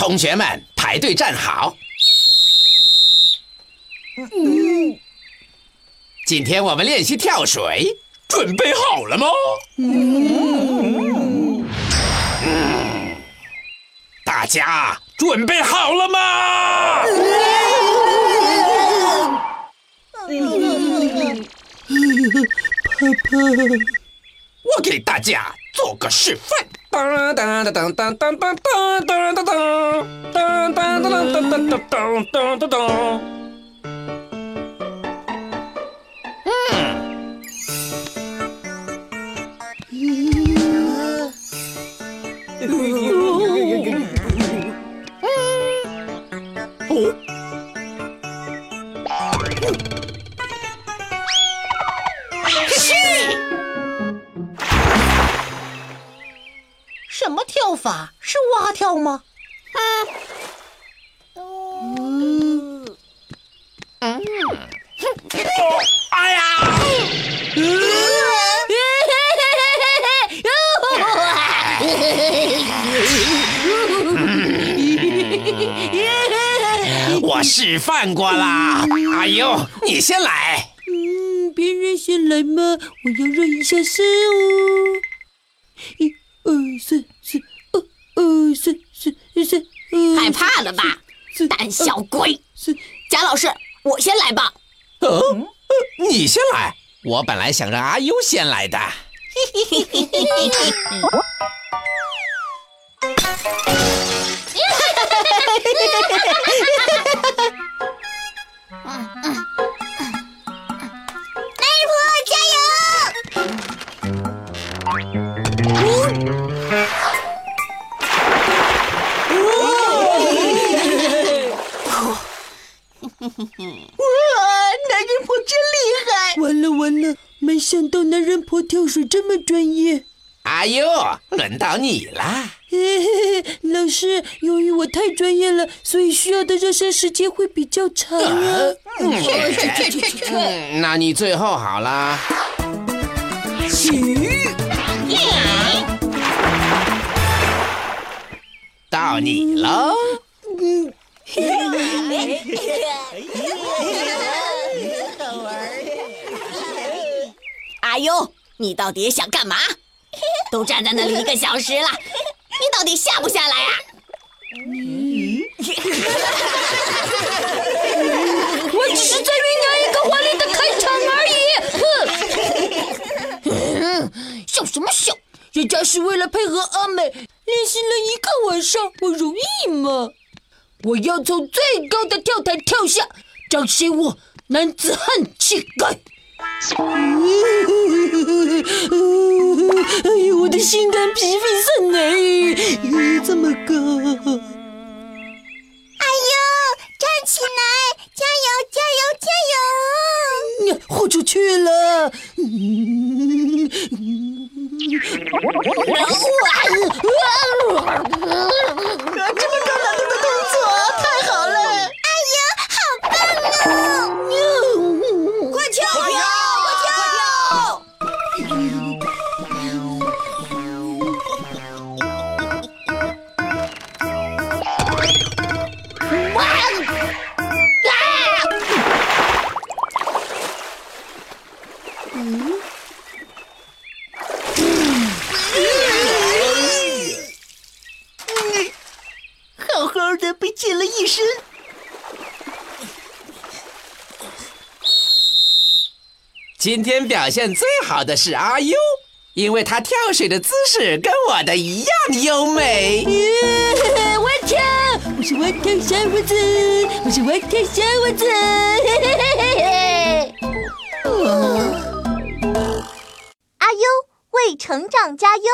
同学们排队站好。今天我们练习跳水，准备好了吗？大家准备好了吗？我给大家做个示范。当当当当当当当当当当当当当当当当当当。什么跳法？是蛙跳吗？哎呀！我示范过啦。阿优，你先来。嗯，别人先来嘛，我要热一下身哦。一、二、三、四，二、二、三、四、三、二。害怕了吧，胆小鬼！四。贾老师，我先来吧。呃，你先来。我本来想让阿优先来的。男人婆真厉害！完了完了，没想到男人婆跳水这么专业。哎呦，轮到你啦。嘿嘿嘿，老师，由于我太专业了，所以需要的热身时间会比较长啊。去去去去去！嗯，那你最后好啦。到你喽。阿优，你到底想干嘛？都站在那里一个小时了，你到底下不下来啊？我只是在酝酿一个华丽的开场而已。哼，笑什么笑？人家是为了配合阿美练习了一个晚上，我容易嘛。我要从最高的跳台跳下，彰显我男子汉气概。哎呦，我的心肝脾肺肾哎，这么高！哎呦，站起来，加油，加油，加油！豁出去了！这好好的被溅了一身。今天表现最好的是阿优，因为他跳水的姿势跟我的一样优美。耶我跳，我是我跳小伙子，我是我跳小伙子。嘿嘿嘿嘿嘿。阿优为成长加油。